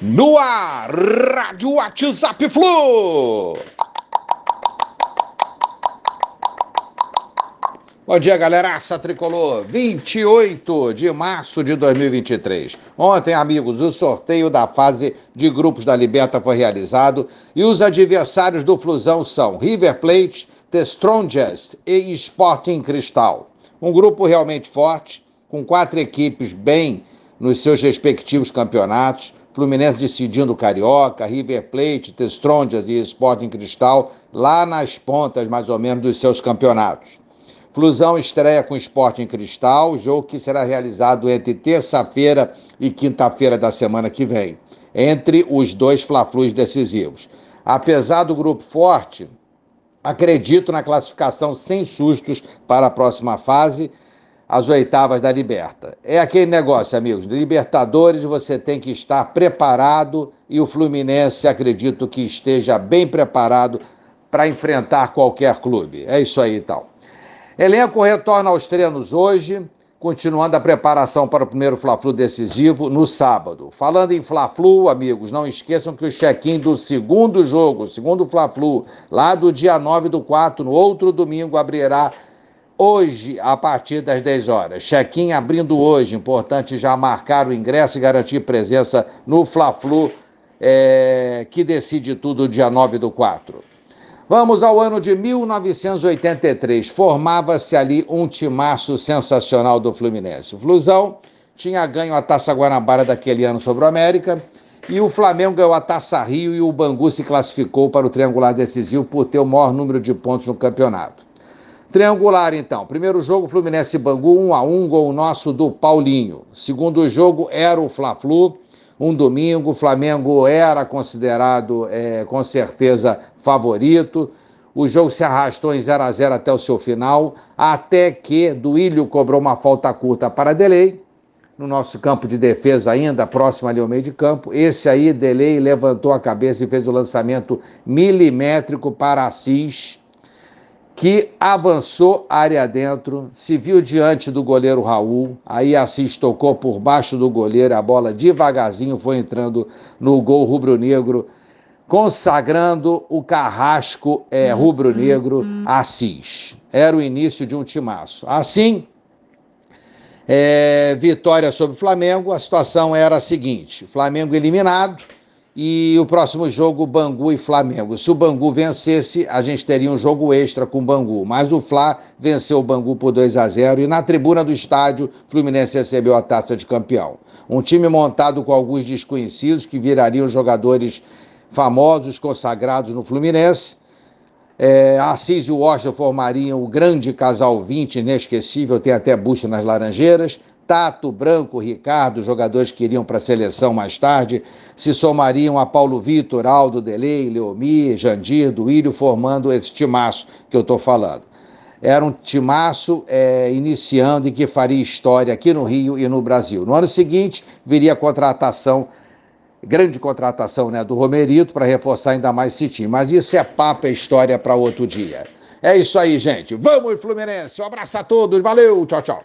No ar, Rádio WhatsApp Flu. Bom dia, galeraça tricolor. 28 de março de 2023. Ontem, amigos, o sorteio da fase de grupos da Liberta foi realizado e os adversários do Flusão são River Plate, The Strongest e Sporting Cristal. Um grupo realmente forte, com quatro equipes bem nos seus respectivos campeonatos. Fluminense decidindo Carioca, River Plate, The Strongest e Sporting Cristal lá nas pontas, mais ou menos, dos seus campeonatos. Flusão estreia com Esporte em Cristal, jogo que será realizado entre terça-feira e quinta-feira da semana que vem, entre os dois Fla-Flus decisivos. Apesar do grupo forte, acredito na classificação sem sustos para a próxima fase, as oitavas da Liberta. É aquele negócio, amigos, Libertadores você tem que estar preparado e o Fluminense acredito que esteja bem preparado para enfrentar qualquer clube. É isso aí, então. Elenco retorna aos treinos hoje, continuando a preparação para o primeiro Fla-Flu decisivo no sábado. Falando em Fla-Flu, amigos, não esqueçam que o check-in do segundo jogo, segundo Fla-Flu, lá do dia 9 do 4, no outro domingo, abrirá hoje a partir das 10 horas. Check-in abrindo hoje, importante já marcar o ingresso e garantir presença no Fla-Flu, é, que decide tudo dia 9 do 4. Vamos ao ano de 1983. Formava-se ali um timaço sensacional do Fluminense. O Flusão tinha ganho a Taça Guanabara daquele ano sobre o América e o Flamengo ganhou a Taça Rio e o Bangu se classificou para o triangular decisivo por ter o maior número de pontos no campeonato. Triangular, então. Primeiro jogo, Fluminense Bangu, 1 a 1 gol nosso do Paulinho. Segundo jogo, era o Fla-Flu um domingo. Flamengo era considerado, é, com certeza, favorito. O jogo se arrastou em 0 a 0 até o seu final, até que Duílio cobrou uma falta curta para Delay, no nosso campo de defesa ainda, próximo ali ao meio de campo. Esse aí, Delay, levantou a cabeça e fez o lançamento milimétrico para Assis que avançou área dentro, se viu diante do goleiro Raul, aí Assis tocou por baixo do goleiro, a bola devagarzinho foi entrando no gol rubro-negro, consagrando o carrasco é, rubro-negro Assis. Era o início de um timaço. Assim, é, vitória sobre o Flamengo, a situação era a seguinte: Flamengo eliminado, e o próximo jogo, Bangu e Flamengo. Se o Bangu vencesse, a gente teria um jogo extra com o Bangu. Mas o Fla venceu o Bangu por 2 a 0 e na tribuna do estádio, Fluminense recebeu a taça de campeão. Um time montado com alguns desconhecidos que virariam jogadores famosos, consagrados no Fluminense. É, Assis e Washington formariam o grande casal 20, inesquecível, tem até busto nas Laranjeiras. Tato, Branco, Ricardo, jogadores que iriam para a seleção mais tarde, se somariam a Paulo Vitor, Aldo Delei, Leomir, Jandir, Duílio, formando esse timaço que eu estou falando. Era um timaço é, iniciando e que faria história aqui no Rio e no Brasil. No ano seguinte, viria a contratação, grande contratação né, do Romerito para reforçar ainda mais esse time. Mas isso é papo, é história para outro dia. É isso aí, gente. Vamos, Fluminense. Um abraço a todos. Valeu. Tchau, tchau.